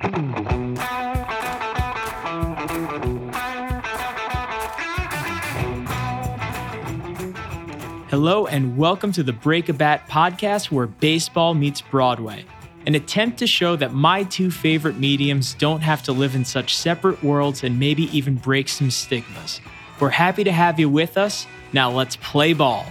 Hello, and welcome to the Break a Bat podcast where baseball meets Broadway. An attempt to show that my two favorite mediums don't have to live in such separate worlds and maybe even break some stigmas. We're happy to have you with us. Now let's play ball.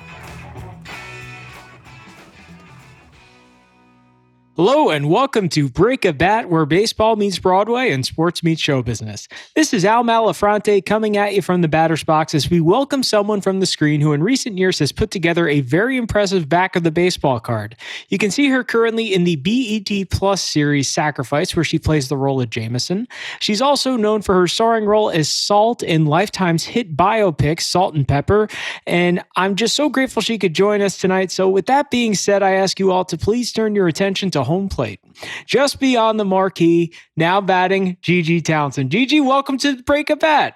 Hello and welcome to Break a Bat, where baseball meets Broadway and sports meets show business. This is Al Malafronte coming at you from the batter's box as we welcome someone from the screen who in recent years has put together a very impressive back of the baseball card. You can see her currently in the BET Plus series Sacrifice, where she plays the role of Jameson. She's also known for her starring role as Salt in Lifetime's hit biopic, Salt-N-Pepa. And I'm just so grateful she could join us tonight. So, with that being said, I ask you all to please turn your attention to home plate. Just beyond the marquee, now batting Gigi Townson. Gigi, welcome to Break a Bat.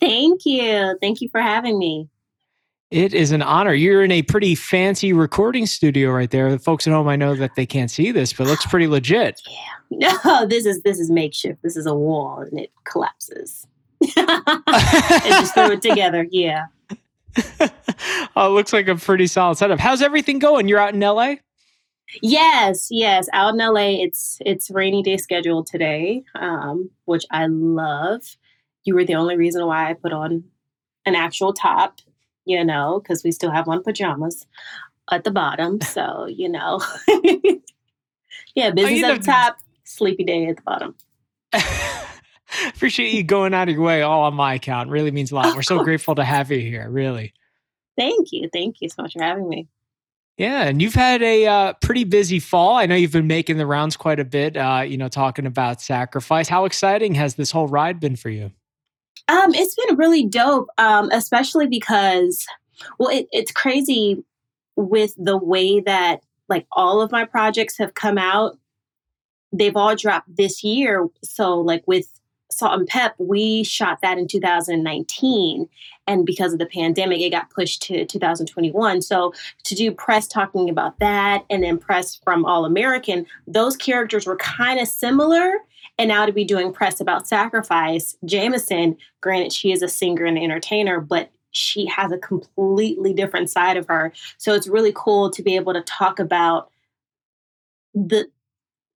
Thank you. Thank you for having me. It is an honor. You're in a pretty fancy recording studio right there. The folks at home, I know that they can't see this, but it looks pretty legit. Yeah. No, this is this is makeshift. This is a wall and it collapses. and just threw it together. Yeah. oh, it looks like a pretty solid setup. How's everything going? You're out in LA? Yes, yes. Out in LA, it's it's rainy day schedule today, um, which I love. You were the only reason why I put on an actual top, you know, because we still have on pajamas at the bottom. So, you know. yeah, business oh, you at the top, sleepy day at the bottom. Appreciate you going out of your way all on my account. Really means a lot. We're so grateful to have you here, really. Thank you. Thank you so much for having me. Yeah, and you've had a uh, pretty busy fall. I know you've been making the rounds quite a bit. Uh, you know, talking about sacrifice. How exciting has this whole ride been for you? Um, it's been really dope, um, especially because, well, it, it's crazy with the way that like all of my projects have come out. They've all dropped this year. So, like with Salt and Pep, we shot that in 2019. And because of the pandemic, it got pushed to 2021. So to do press talking about that and then press from All American, those characters were kind of similar. And now to be doing press about Sacrifice, Jameson, granted, she is a singer and entertainer, but she has a completely different side of her. So it's really cool to be able to talk about the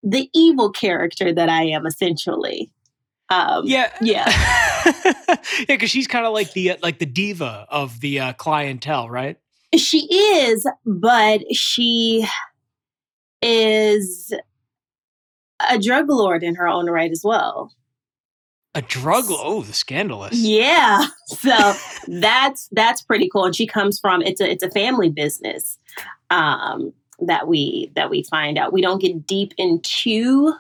the evil character that I am essentially. Um, yeah, yeah, yeah. Because she's kind of like the uh, like the diva of the uh, clientele, right? She is, but she is a drug lord in her own right as well. A drug oh, the scandalous. Yeah. So that's that's pretty cool. And she comes from it's a it's a family business um that we that we find out. We don't get deep into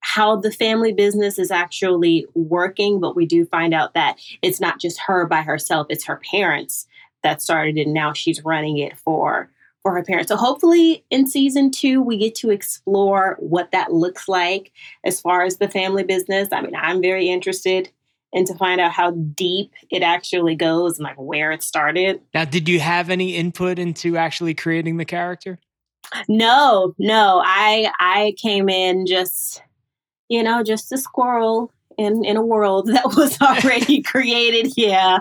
how the family business is actually working, but we do find out that it's not just her by herself, it's her parents that started it. And now she's running it for for her parents. So hopefully in season two, we get to explore what that looks like as far as the family business. I mean, I'm very interested and to find out how deep it actually goes and like where it started. Now, did you have any input into actually creating the character? No, no. I I came in just you know, just a squirrel in in a world that was already created. Yeah.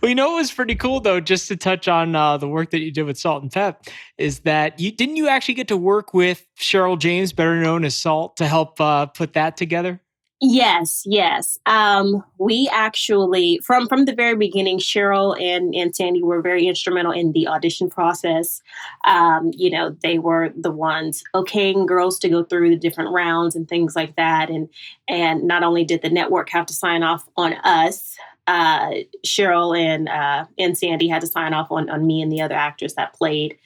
well, you know it was pretty cool though, just to touch on uh, the work that you did with Salt and Pep, is that you didn't you actually get to work with Cheryl James, better known as Salt, to help uh, put that together? Yes, yes. Um, we actually from from the very beginning, Cheryl and and Sandy were very instrumental in the audition process. Um, you know, they were the ones okaying girls to go through the different rounds and things like that. And and not only did the network have to sign off on us, uh, Cheryl and uh, and Sandy had to sign off on on me and the other actors that played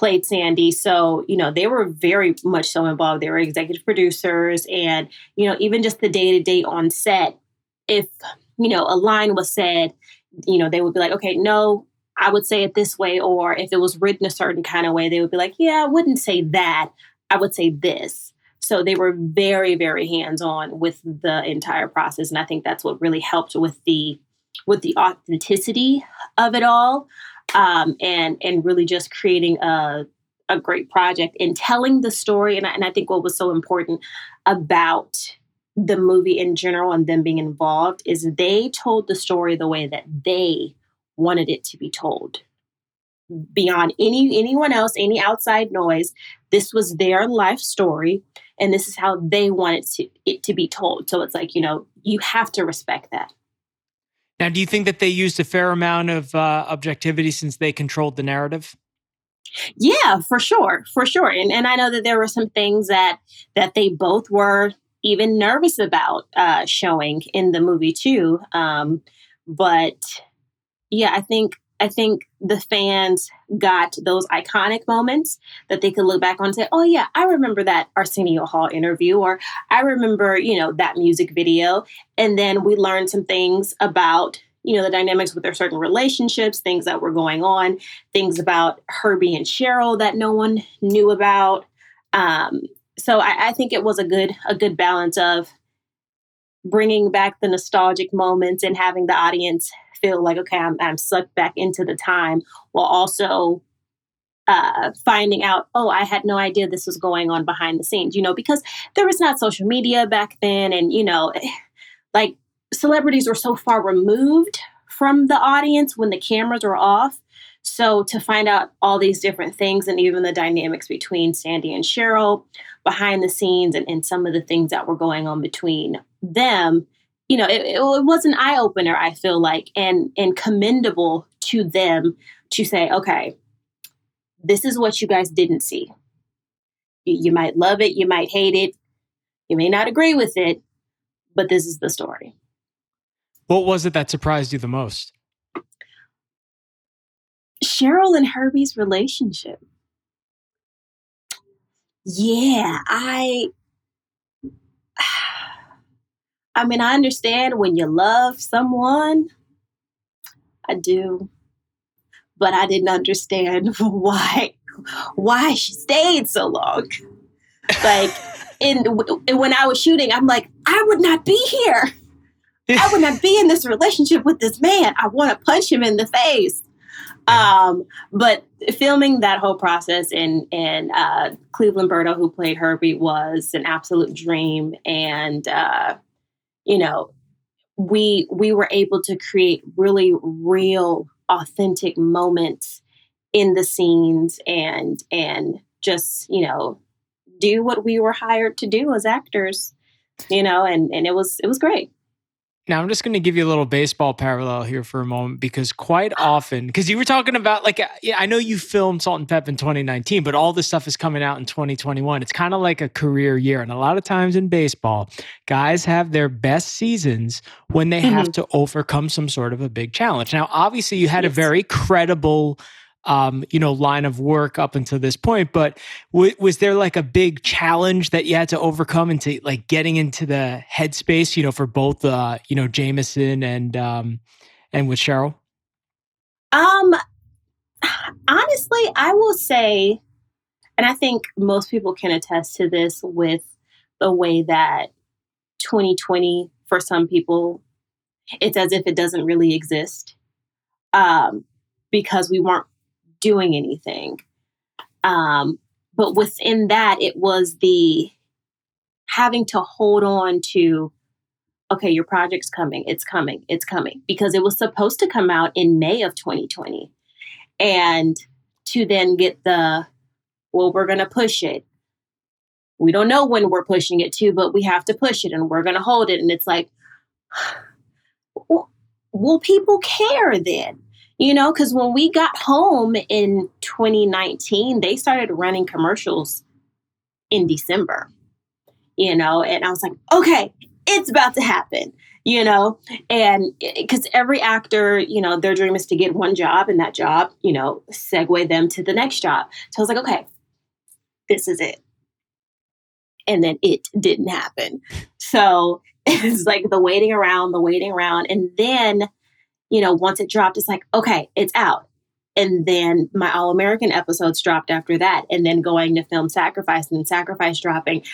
played Sandy. So, you know, they were very much so involved. They were executive producers and, you know, even just the day to day on set, if, you know, a line was said, you know, they would be like, okay, no, I would say it this way. Or if it was written a certain kind of way, they would be like, yeah, I wouldn't say that. I would say this. So they were very, very hands on with the entire process. And I think that's what really helped with the with the authenticity of it all um, and and really just creating a a great project and telling the story. And I, and I think what was so important about the movie in general and them being involved is they told the story the way that they wanted it to be told. Beyond any anyone else any outside noise this was their life story and this is how they wanted to, it to be told. So it's like you know you have to respect that now, do you think that they used a fair amount of uh, objectivity since they controlled the narrative? Yeah, for sure, for sure. And and I know that there were some things that that they both were even nervous about uh, showing in the movie too. Um, but yeah, I think I think the fans got those iconic moments that they could look back on and say, oh, yeah, I remember that Arsenio Hall interview, or I remember, you know, that music video. And then we learned some things about, you know, the dynamics with their certain relationships, things that were going on, things about Herbie and Cheryl that no one knew about. Um, so I, I think it was a good a good balance of bringing back the nostalgic moments and having the audience feel like, okay, I'm, I'm sucked back into the time while also uh, finding out, oh, I had no idea this was going on behind the scenes, you know, because there was not social media back then. And, you know, like celebrities were so far removed from the audience when the cameras were off. So to find out all these different things and even the dynamics between Sandy and Cheryl behind the scenes and, and some of the things that were going on between them you know, it, it was an eye opener. I feel like, and and commendable to them to say, okay, this is what you guys didn't see. You, you might love it, you might hate it, you may not agree with it, but this is the story. What was it that surprised you the most? Cheryl and Herbie's relationship. Yeah, I I mean, I understand when you love someone. I do. But I didn't understand why why she stayed so long. Like in when I was shooting, I'm like, I would not be here. I would not be in this relationship with this man. I want to punch him in the face. Um, but filming that whole process and and uh, Cleveland Berto, who played Herbie, was an absolute dream. And uh, you know, we we were able to create really real authentic moments in the scenes and and just, you know, do what we were hired to do as actors, you know, and and it was it was great. Now, I'm just going to give you a little baseball parallel here for a moment because quite often, because you were talking about, like, yeah, I know you filmed Salt and Pep in 2019, but all this stuff is coming out in 2021. It's kind of like a career year. And a lot of times in baseball, guys have their best seasons when they mm-hmm. have to overcome some sort of a big challenge. Now, obviously, you had yes. a very credible um, you know, line of work up until this point. But w- was there like a big challenge that you had to overcome into like getting into the headspace, you know, for both, uh, you know, Jameson and um, and with Cheryl? Um, honestly, I will say, and I think most people can attest to this with the way that 2020 for some people, it's as if it doesn't really exist. Um, because we weren't doing anything. Um, but within that, it was the having to hold on to okay, your project's coming, it's coming, it's coming, because it was supposed to come out in May of 2020. And to then get the, well, we're going to push it. We don't know when we're pushing it to, but we have to push it and we're going to hold it. And it's like, will people care then? You know, because when we got home in 2019, they started running commercials in December, you know, and I was like, okay, it's about to happen, you know, and eh, because every actor, you know, their dream is to get one job and that job, you know, segue them to the next job. So I was like, okay, this is it. And then it didn't happen. So it's like the waiting around, the waiting around. And then, you know, once it dropped, it's like, okay, it's out. And then my All American episodes dropped after that. And then going to film Sacrifice and then Sacrifice dropping.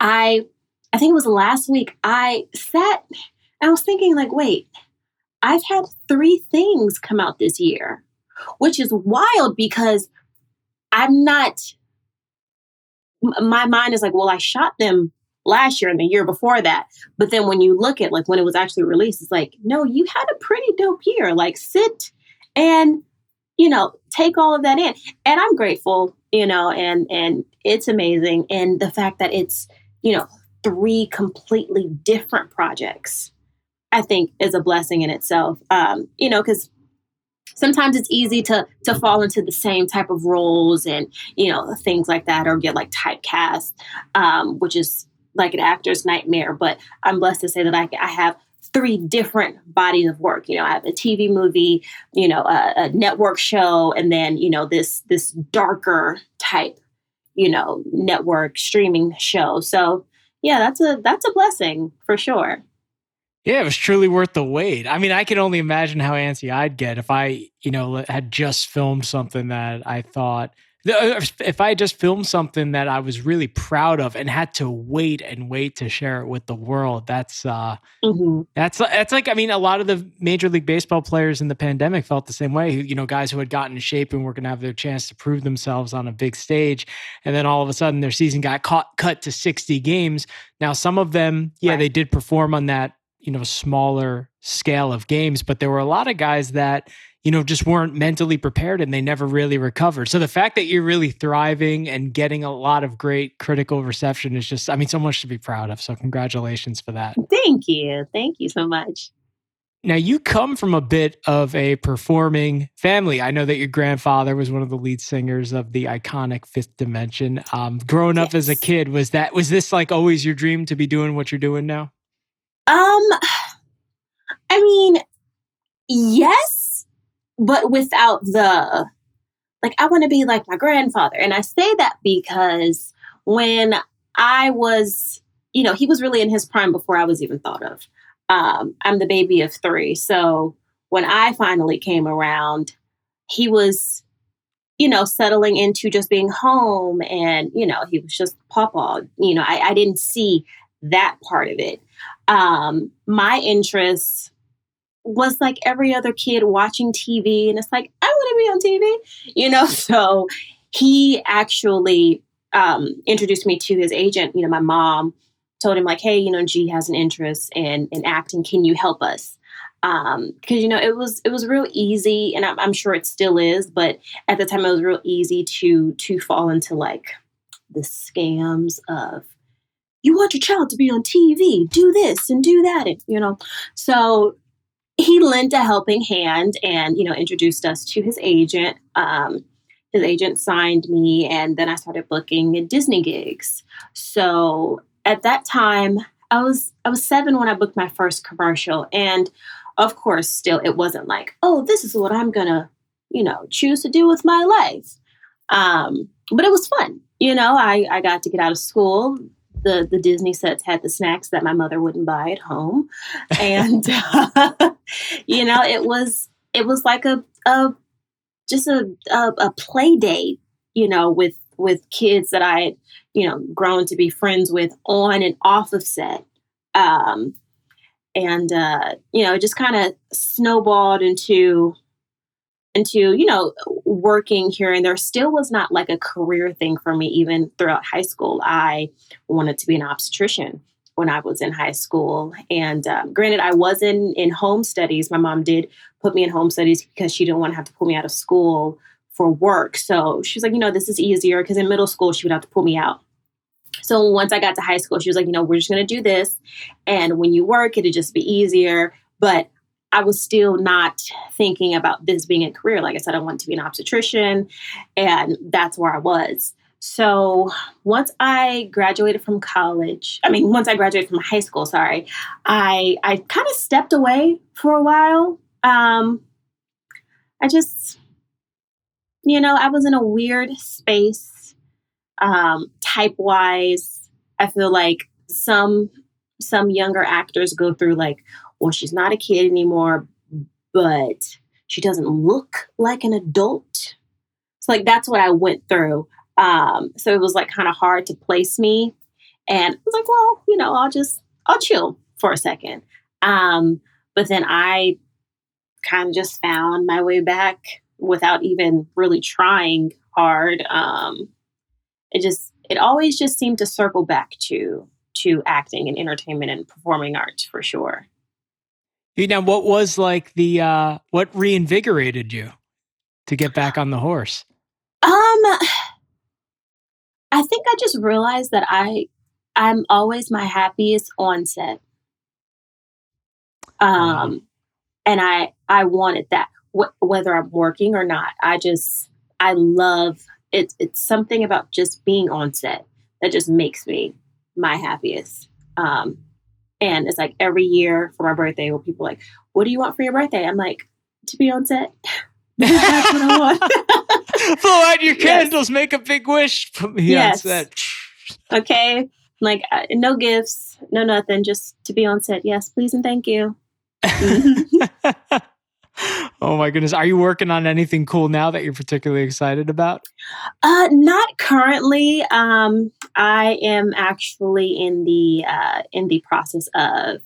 I I think it was last week, I sat I was thinking, like, wait, I've had three things come out this year, which is wild because I'm not, my mind is like, well, I shot them last year and the year before that. But then when you look at like when it was actually released, it's like, no, you had a pretty dope year. Like, sit and, you know, take all of that in. And I'm grateful, you know, and, and it's amazing. And the fact that it's, you know, three completely different projects, I think is a blessing in itself. Um, you know, because sometimes it's easy to to fall into the same type of roles and you know things like that, or get like typecast, um, which is like an actor's nightmare. But I'm blessed to say that I, I have three different bodies of work. You know, I have a TV movie, you know, a, a network show, and then you know this this darker type, you know, network streaming show. So yeah, that's a that's a blessing for sure. Yeah, it was truly worth the wait. I mean, I can only imagine how antsy I'd get if I, you know, had just filmed something that I thought if I just filmed something that I was really proud of and had to wait and wait to share it with the world, that's uh, mm-hmm. that's that's like I mean, a lot of the Major League Baseball players in the pandemic felt the same way. You know, guys who had gotten in shape and were going to have their chance to prove themselves on a big stage, and then all of a sudden their season got caught, cut to sixty games. Now, some of them, yeah, right. they did perform on that you know smaller scale of games, but there were a lot of guys that you know, just weren't mentally prepared and they never really recovered. So the fact that you're really thriving and getting a lot of great critical reception is just, I mean, so much to be proud of. So congratulations for that. Thank you. Thank you so much. Now, you come from a bit of a performing family. I know that your grandfather was one of the lead singers of the iconic Fifth Dimension. Um, growing yes. up as a kid, was that was this like always your dream to be doing what you're doing now? Um, I mean, yes, but without the like I want to be like my grandfather. And I say that because when I was, you know, he was really in his prime before I was even thought of. Um, I'm the baby of three. So when I finally came around, he was, you know, settling into just being home and, you know, he was just papa. You know, I, I didn't see that part of it. Um, my interests was like every other kid watching TV. And it's like, I want to be on TV, you know? So he actually um, introduced me to his agent. You know, my mom told him, like, hey, you know, G has an interest in, in acting. Can you help us? Um, because you know it was it was real easy, and I'm, I'm sure it still is. But at the time, it was real easy to to fall into like the scams of you want your child to be on TV, do this and do that, and you know. So he lent a helping hand and you know introduced us to his agent. Um, his agent signed me and then i started booking disney gigs. So at that time i was i was seven when i booked my first commercial and of course still it wasn't like oh this is what i'm gonna you know choose to do with my life. Um, but it was fun. You know I, I got to get out of school the the Disney sets had the snacks that my mother wouldn't buy at home, and uh, you know it was it was like a, a just a, a, a play date, you know, with with kids that I had you know grown to be friends with on and off of set. Um, and uh, you know, it just kind of snowballed into into you know working here and there still was not like a career thing for me even throughout high school i wanted to be an obstetrician when I was in high school. And um, granted, I wasn't in home studies. My mom did put me in home studies because she didn't want to have to pull me out of school for work. So she was like, you know, this is easier because in middle school she would have to pull me out. So once I got to high school, she was like, you know, we're just going to do this. And when you work, it'd just be easier. But I was still not thinking about this being a career. Like I said, I want to be an obstetrician, and that's where I was. So once I graduated from college, I mean, once I graduated from high school, sorry, I I kind of stepped away for a while. Um, I just, you know, I was in a weird space, um, type wise. I feel like some some younger actors go through like, well, she's not a kid anymore, but she doesn't look like an adult. So like that's what I went through. Um, so it was like kind of hard to place me. And I was like, well, you know, I'll just I'll chill for a second. Um, but then I kind of just found my way back without even really trying hard. Um, it just it always just seemed to circle back to to acting and entertainment and performing arts for sure. Now, what was like the uh, what reinvigorated you to get back on the horse? Um, I think I just realized that I I'm always my happiest on set. Um, and I I wanted that wh- whether I'm working or not. I just I love it. It's something about just being on set that just makes me my happiest. Um, and it's like every year for my birthday, where people are like, "What do you want for your birthday?" I'm like, "To be on set." That's what I want. Blow out your candles, yes. make a big wish. Put me yes. on set. okay, like uh, no gifts, no nothing, just to be on set. Yes, please and thank you. Oh my goodness. Are you working on anything cool now that you're particularly excited about? Uh, not currently. Um, I am actually in the uh, in the process of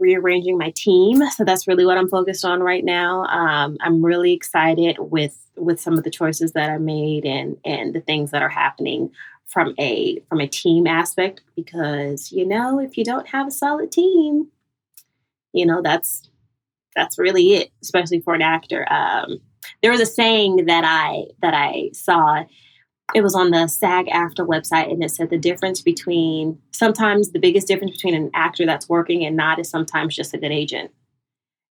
rearranging my team. So that's really what I'm focused on right now. Um, I'm really excited with with some of the choices that I made and and the things that are happening from a from a team aspect because you know if you don't have a solid team, you know that's that's really it, especially for an actor. Um, there was a saying that I that I saw. It was on the SAG-AFTRA website, and it said the difference between sometimes the biggest difference between an actor that's working and not is sometimes just a good agent.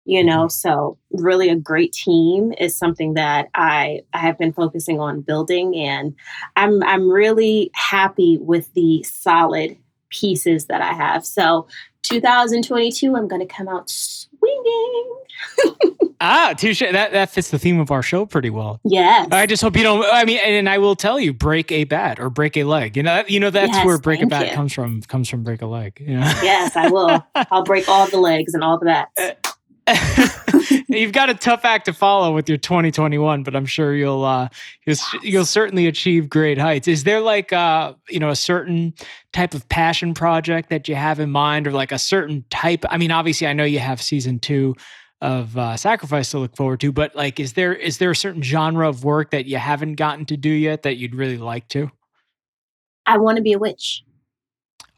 You know, mm-hmm. so really a great team is something that I I have been focusing on building, and I'm I'm really happy with the solid pieces that I have. So 2022, I'm going to come out swinging. ah, touche. That that fits the theme of our show pretty well. Yes. I just hope you don't. I mean, and I will tell you, break a bat or break a leg. You know, you know that's yes, where break a bat you. comes from. Comes from break a leg. You know? Yes, I will. I'll break all the legs and all the bats. You've got a tough act to follow with your 2021, but I'm sure you'll uh, you'll, you'll certainly achieve great heights. Is there like uh, you know a certain type of passion project that you have in mind, or like a certain type? I mean, obviously, I know you have season two of uh, Sacrifice to look forward to, but like, is there is there a certain genre of work that you haven't gotten to do yet that you'd really like to? I want to be a witch.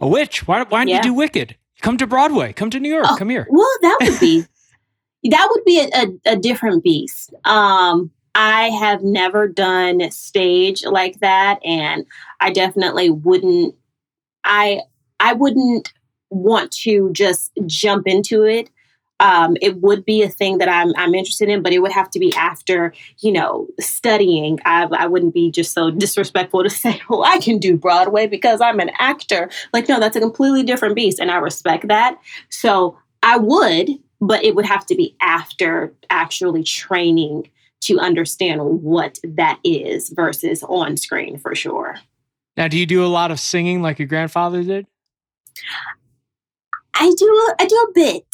A witch? Why, why don't yeah. you do Wicked? Come to Broadway. Come to New York. Oh, come here. Well, that would be that would be a, a, a different beast. Um, I have never done stage like that, and I definitely wouldn't. I I wouldn't want to just jump into it. Um, it would be a thing that I'm I'm interested in, but it would have to be after you know studying. I, I wouldn't be just so disrespectful to say, "Well, I can do Broadway because I'm an actor." Like, no, that's a completely different beast, and I respect that. So I would, but it would have to be after actually training to understand what that is versus on screen for sure. Now, do you do a lot of singing like your grandfather did? I do. I do a bit,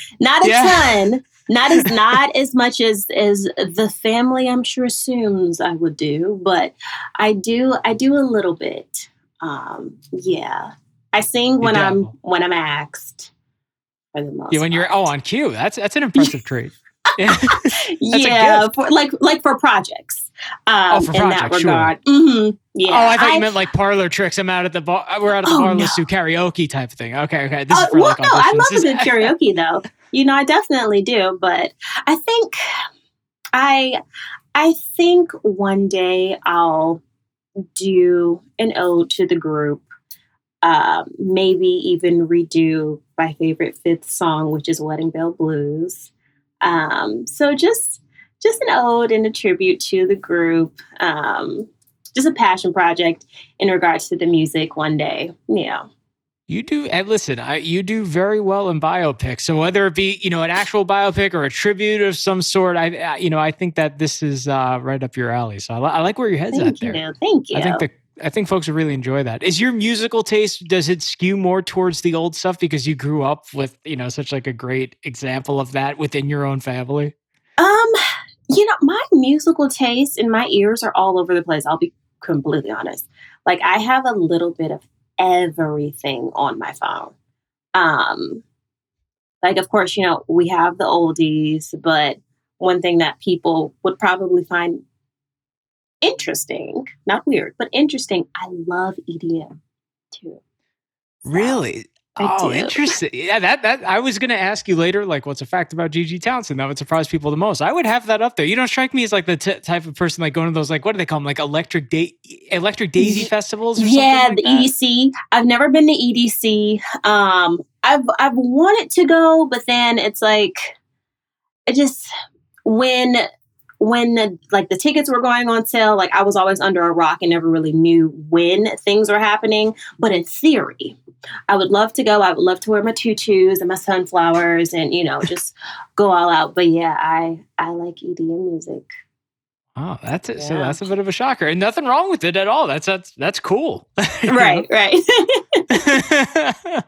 not a yeah. ton. Not as not as much as as the family I'm sure assumes I would do, but I do. I do a little bit. Um, yeah, I sing when I'm when I'm asked for the most. Yeah, when you're oh on cue, that's that's an impressive trait. yeah, for, like like for projects. Um, Oh, for in that projects, sure. regard. hmm Yeah. oh, I thought you meant like parlor tricks. I'm out at the bar. We're out at the Oh, bar. no. Let's do karaoke type of thing. Okay, okay. This Uh, is for well, like no, I love a good karaoke though. You know, I definitely do. But I think I I think one day I'll do an ode to the group. Um, maybe even redo my favorite fifth song, which is Wedding Bell Blues. Um, so just just an ode and a tribute to the group. Um, just a passion project in regards to the music one day. Yeah. You do, and listen, I, you do very well in biopics. So whether it be, you know, an actual biopic or a tribute of some sort, I, I you know, I think that this is uh, right up your alley. So I, li- I like where your head's Thank at you. there. Thank you. I think the, I think folks would really enjoy that. Is your musical taste does it skew more towards the old stuff because you grew up with, you know, such like a great example of that within your own family? Um, you know, my musical taste and my ears are all over the place. I'll be completely honest. Like I have a little bit of everything on my phone. Um, like of course, you know, we have the oldies, but one thing that people would probably find interesting, not weird, but interesting, I love EDM too. So, Really? I oh, do. interesting. Yeah, that that I was going to ask you later, like, what's a fact about Gigi Townson that would surprise people the most? I would have that up there. You don't strike me as like the t- type of person like going to those like what do they call them, like electric da- electric daisy festivals? Or yeah, something the like that? EDC. I've never been to EDC. Um, I've I've wanted to go, but then it's like it just when when the, like the tickets were going on sale, like I was always under a rock and never really knew when things were happening. But in theory, I would love to go. I would love to wear my tutus and my sunflowers and you know just go all out. But yeah, I I like EDM music. Oh, that's it. So that's a bit of a shocker, and nothing wrong with it at all. That's that's that's cool. Right, right.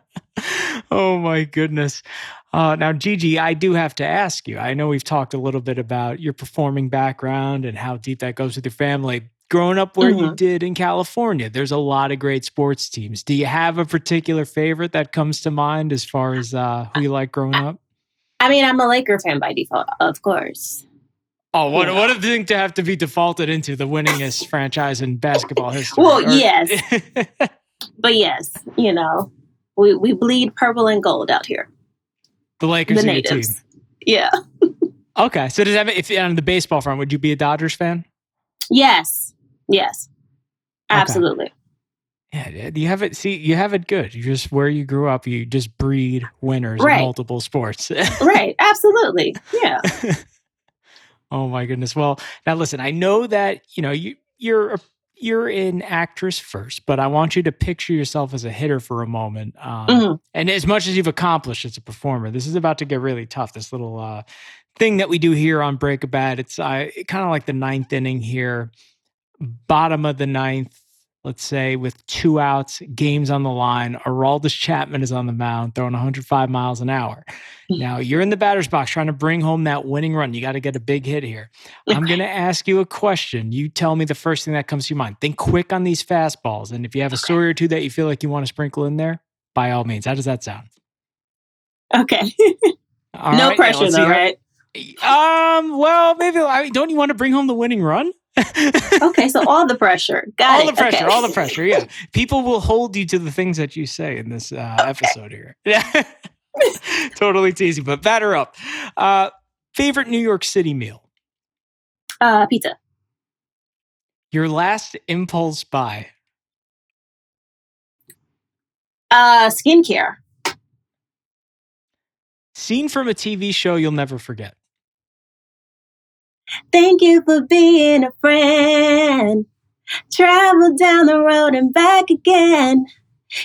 oh my goodness. Uh, now, Gigi, I do have to ask you. I know we've talked a little bit about your performing background and how deep that goes with your family. Growing up where you Mhm. did in California, there's a lot of great sports teams. Do you have a particular favorite that comes to mind as far as uh, who you like growing up? I mean, I'm a Laker fan by default, of course. Oh, what Yeah. what a thing to have to be defaulted into the winningest franchise in basketball history. Well, Or- yes. But yes, you know, we, we bleed purple and gold out here. The Lakers the are your team. Yeah. Okay, so does that mean if on the baseball front, would you be a Dodgers fan? Yes. Yes. Absolutely. Yeah, yeah, you have it. See, you have it good. You just where you grew up, you just breed winners Right. in multiple sports. Right. Absolutely. Yeah. oh my goodness. Well, now listen. I know that you know you you're a, you're an actress first, but I want you to picture yourself as a hitter for a moment. Um, Mhm. And as much as you've accomplished as a performer, this is about to get really tough. This little uh, thing that we do here on Break a Bat, it's uh, kind of like the ninth inning here, bottom of the ninth, let's say, with two outs, games on the line. Aroldis Chapman is on the mound, throwing 105 miles an hour. Now you're in the batter's box trying to bring home that winning run. You got to get a big hit here. I'm going to ask you a question. You tell me the first thing that comes to your mind. Think quick on these fastballs. And if you have a story or two that you feel like you want to sprinkle in there, by all means. How does that sound? Okay. All no right, pressure though, right? Um. Well, maybe. I mean, don't you want to bring home the winning run? Okay. So all the pressure. Got all it. the pressure. Okay. All the pressure. Yeah. People will hold you to the things that you say in this uh, episode here. Yeah. totally teasing, but batter up. Uh, favorite New York City meal. Uh, pizza. Your last impulse buy. Uh, skincare. Scene from a TV show you'll never forget. Thank you for being a friend. Travel down the road and back again.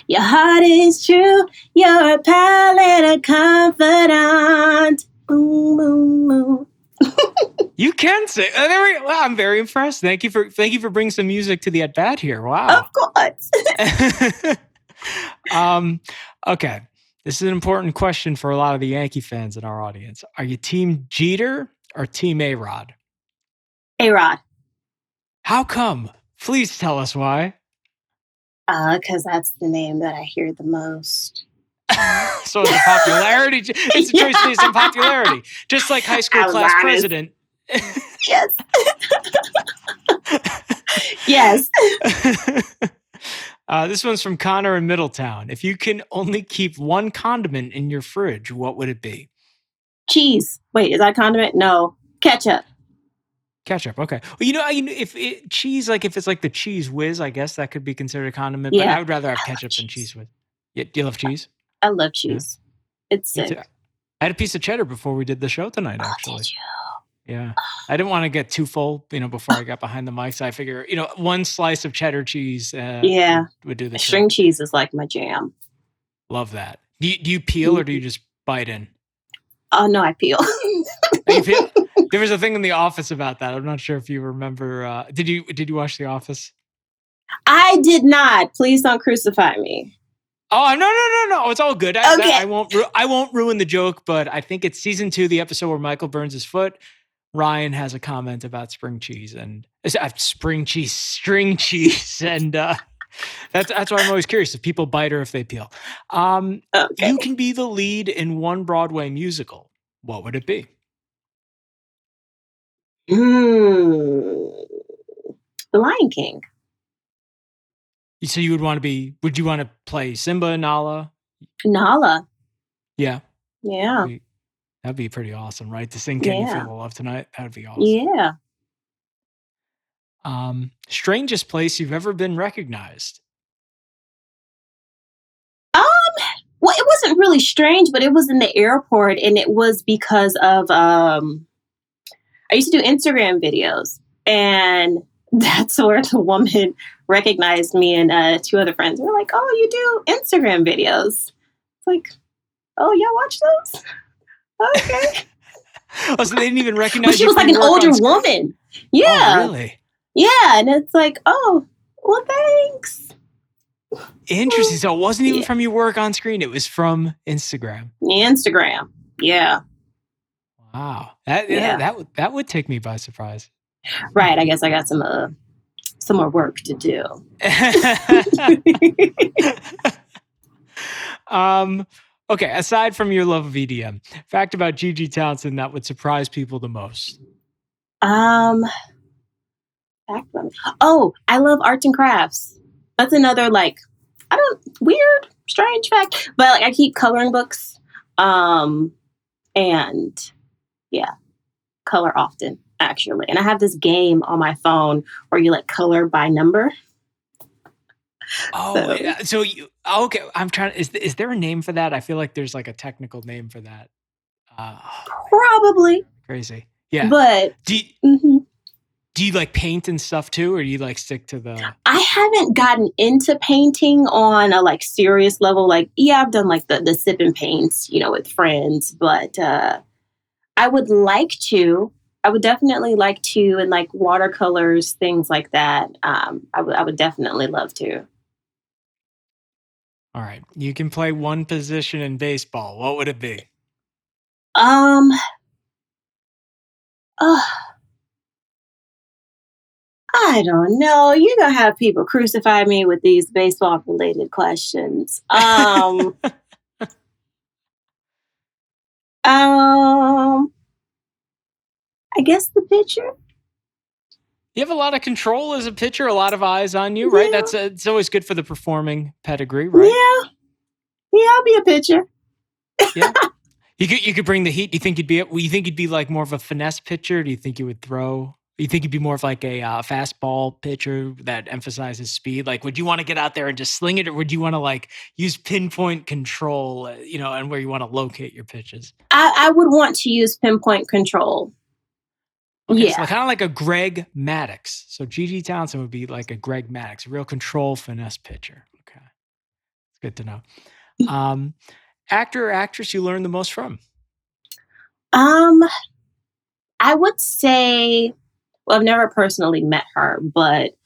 Your heart is true. You're a pal and a confidant. Boom, boom, boom. You can sing. Uh, there we, wow, I'm very impressed. Thank you for thank you for bringing some music to the at bat here. Wow. Of course. um, okay. This is an important question for a lot of the Yankee fans in our audience. Are you team Jeter or team A Rod? A Rod. How come? Please tell us why. Uh, because that's the name that I hear the most. so it's a popularity. It's a choice based on popularity, just like high school class Hilarious. president. Yes. yes. uh, this one's from Connor in Middletown. If you can only keep one condiment in your fridge, what would it be? Cheese. Wait, is that condiment? No. Ketchup. Ketchup. Okay. Well, you know, know, if it, cheese, like if it's like the Cheez Whiz, I guess that could be considered a condiment. But Yeah. I would rather have I ketchup than cheese. whiz. Yeah, do you love cheese? I love cheese. It's sick. I had a piece of cheddar before we did the show tonight. Oh, Actually, yeah. I didn't want to get too full, you know, before I got behind the mic. So I figure, you know, one slice of cheddar cheese, uh, Yeah. would, do the String cheese is like my jam. Love that. Do you, do you peel or do you just bite in? Oh no, I peel. Peel? there was a thing in the office about that. I'm not sure if you remember. Uh, did you did you watch The Office? I did not. Please don't crucify me. Oh no no no no! It's all good. I, Okay. I won't. Ru- I won't ruin the joke, but I think it's season two, the episode where Michael burns his foot. Ryan has a comment about spring cheese and uh, spring cheese, string cheese, and uh, that's that's why I'm always curious if people bite or if they peel. Um, Okay. You can be the lead in one Broadway musical. What would it be? Mm. The Lion King. So you would want to be? Would you want to play Simba and Nala? Nala. Yeah, Yeah. we- that'd be pretty awesome, right? To sing "Can You Feel the Love Tonight"? That would be awesome. Yeah. Um, strangest place you've ever been recognized? Um, well, it wasn't really strange, but it was in the airport, and it was because of um, I used to do Instagram videos, and that's where the woman recognized me and uh, two other friends. We're like, "Oh, you do Instagram videos?" It's like, "Oh, yeah, watch those." Okay. Oh, so they didn't even but recognize she you was like an older on woman. Yeah, Oh, really? Yeah, and it's like, "Oh, well, thanks." Interesting. So it wasn't even Yeah. from your work on screen; it was from Instagram. Instagram. Yeah, Wow, that yeah. That would that would take me by surprise. right. I guess I got some uh, some more work to do. um. Okay. Aside from your love of EDM, fact about Gigi Townson that would surprise people the most. Um, oh, I love arts and crafts. That's another like I don't weird, strange fact, but like I keep coloring books. Um, and yeah, color often actually, and I have this game on my phone where you like color by number. Oh, So- yeah, so you okay? I'm trying. Is is there a name for that? I feel like there's like a technical name for that. Uh, Probably, crazy. Yeah. but do you, mhm. Do you like paint and stuff too, or do you like stick to the? I haven't gotten into painting on a like serious level. Like, yeah, I've done like the the sip and paints, you know, with friends, but uh I would like to. I would definitely like to, and like watercolors, things like that. Um, I would I would definitely love to. All right, you can play one position in baseball. What would it be? Um. Uh, I don't know. You're gonna have people crucify me with these baseball related questions. Um. um. I guess the pitcher. You have a lot of control as a pitcher, a lot of eyes on you, right? Yeah. That's uh it's always good for the performing pedigree, right? Yeah. Yeah, I'll be a pitcher. yeah, You could you could bring the heat. Do you think you'd be you think you'd be like more of a finesse pitcher? Do you think you would throw? You think you'd be more of like a uh, fastball pitcher that emphasizes speed? Like, would you want to get out there and just sling it, or would you want to like use pinpoint control? uh, You know, and where you want to locate your pitches? I, I would want to use pinpoint control. Okay, yeah. so kind of like a Greg Maddux. So Gigi Townson would be like a Greg Maddux, a real control finesse pitcher. Okay, it's good to know. Um, actor or actress you learned the most from? Um, I would say, well, I've never personally met her, but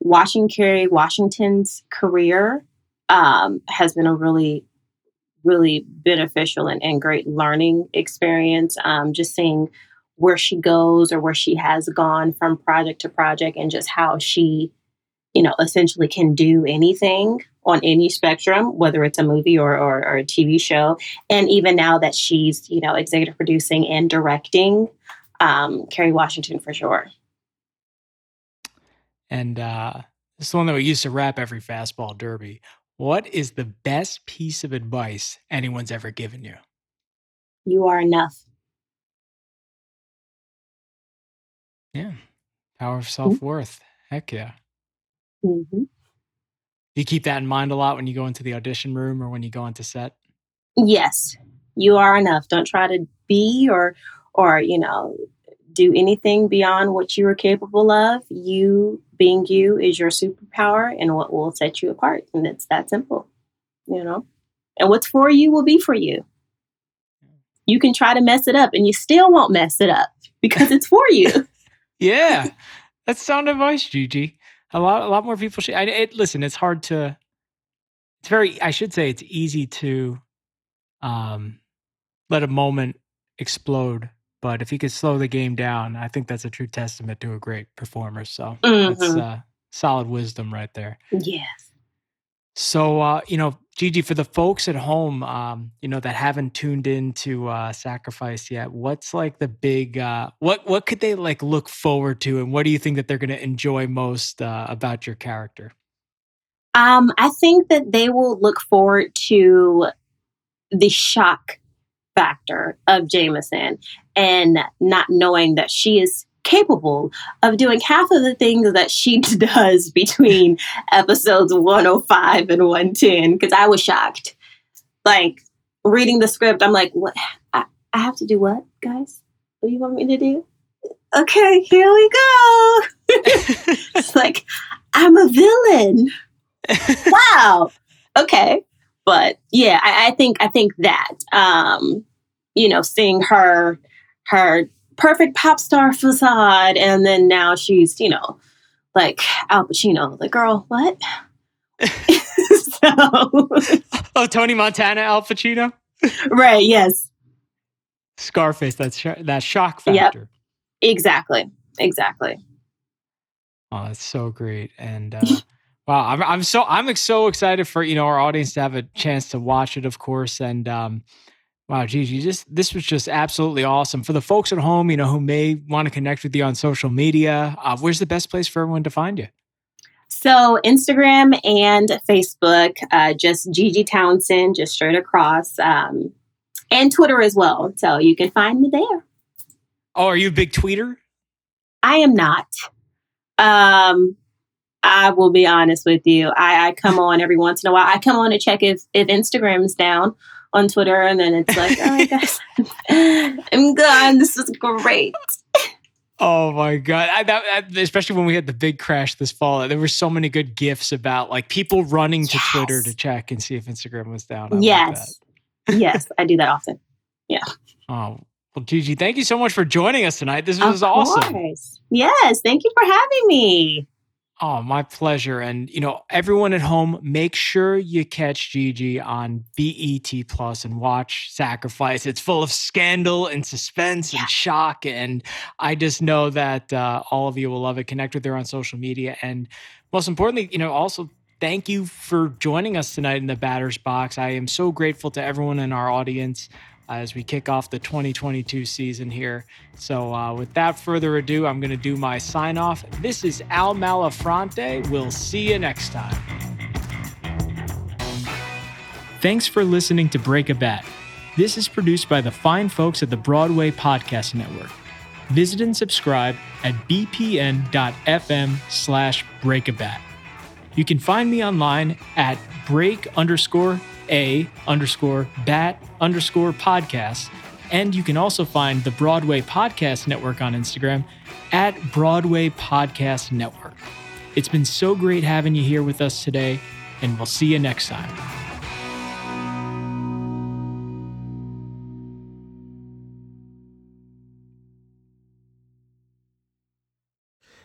watching Kerry Washington's career um, has been a really, really beneficial and, and great learning experience. Um, just seeing where she goes or where she has gone from project to project and just how she you know, essentially can do anything on any spectrum, whether it's a movie or, or, or a TV show. And even now that she's, you know, executive producing and directing, um, Kerry Washington for sure. And uh, this is the one that we used to wrap every fastball derby. What is the best piece of advice anyone's ever given you? You are enough. Yeah. Power of self worth. Mm-hmm. Heck yeah. Mm-hmm. you keep that in mind a lot when you go into the audition room or when you go into set? Yes. You are enough. Don't try to be or or, you know, do anything beyond what you are capable of. You being you is your superpower and what will set you apart. And it's that simple, you know? And what's for you will be for you. You can try to mess it up and you still won't mess it up because it's for you. yeah. That's sound advice, Gigi. A lot, a lot more people should. I, it, listen, it's hard to. It's very. I should say it's easy to, um, let a moment explode but if he could slow the game down, I think that's a true testament to a great performer. So mm-hmm. that's uh, solid wisdom right there. Yes. So uh, you know, Gigi, for the folks at home, um, you know that haven't tuned into uh, Sacrifice yet, what's like the big uh, what what could they like look forward to, and what do you think that they're going to enjoy most uh, about your character? Um, I think that they will look forward to the shock factor of Jameson and not knowing that she is capable of doing half of the things that she does between episodes 105 and 110 because I was shocked. Like reading the script, I'm like, what? I, I have to do what, guys? What do you want me to do? Okay, here we go. it's like, I'm a villain. wow. Okay but yeah, I, I think I think that um, you know, seeing her her perfect pop star facade, and then now she's you know like Al Pacino, the girl, what? so, oh, Tony Montana, Al Pacino, right? Yes, Scarface. That's sh- that shock factor. Yep. Exactly. Exactly. Oh, that's so great, and. Uh, Wow, I'm I'm so I'm so excited for you know our audience to have a chance to watch it, of course, and um, wow, geez, you just this was just absolutely awesome for the folks at home, you know, who may want to connect with you on social media. Uh, where's the best place for everyone to find you? So Instagram and Facebook, uh, just Gigi Townson, just straight across, um, and Twitter as well. So you can find me there. Oh, are you a big tweeter? I am not. Um, I will be honest with you. I, I, come on every once in a while. I come on to check if, if Instagram's down on Twitter, and then it's like, oh my gosh, I'm gone. This is great. Oh my god! I, that, especially when we had the big crash this fall, there were so many good gifs about like people running to yes. Twitter to check and see if Instagram was down. I yes, yes, I do that often. Yeah. Oh well, Gigi, thank you so much for joining us tonight. This was of awesome. Course. Yes, thank you for having me. Oh, my pleasure. And you know, everyone at home, make sure you catch Gigi on BET Plus and watch Sacrifice. It's full of scandal and suspense yeah. and shock. And I just know that uh, all of you will love it. Connect with her on social media. And most importantly, you know, also thank you for joining us tonight in the batter's box. I am so grateful to everyone in our audience as we kick off the 2022 season here. So, uh, without further ado, I'm going to do my sign off. This is Al Malafronte. We'll see you next time. Thanks for listening to Break a Bat. This is produced by the fine folks at the Broadway Podcast Network. Visit and subscribe at bpn.fm slash breakabat. You can find me online at break underscore a underscore bat underscore podcast. And you can also find the Broadway Podcast Network on Instagram at Broadway Podcast Network. It's been so great having you here with us today, and we'll see you next time.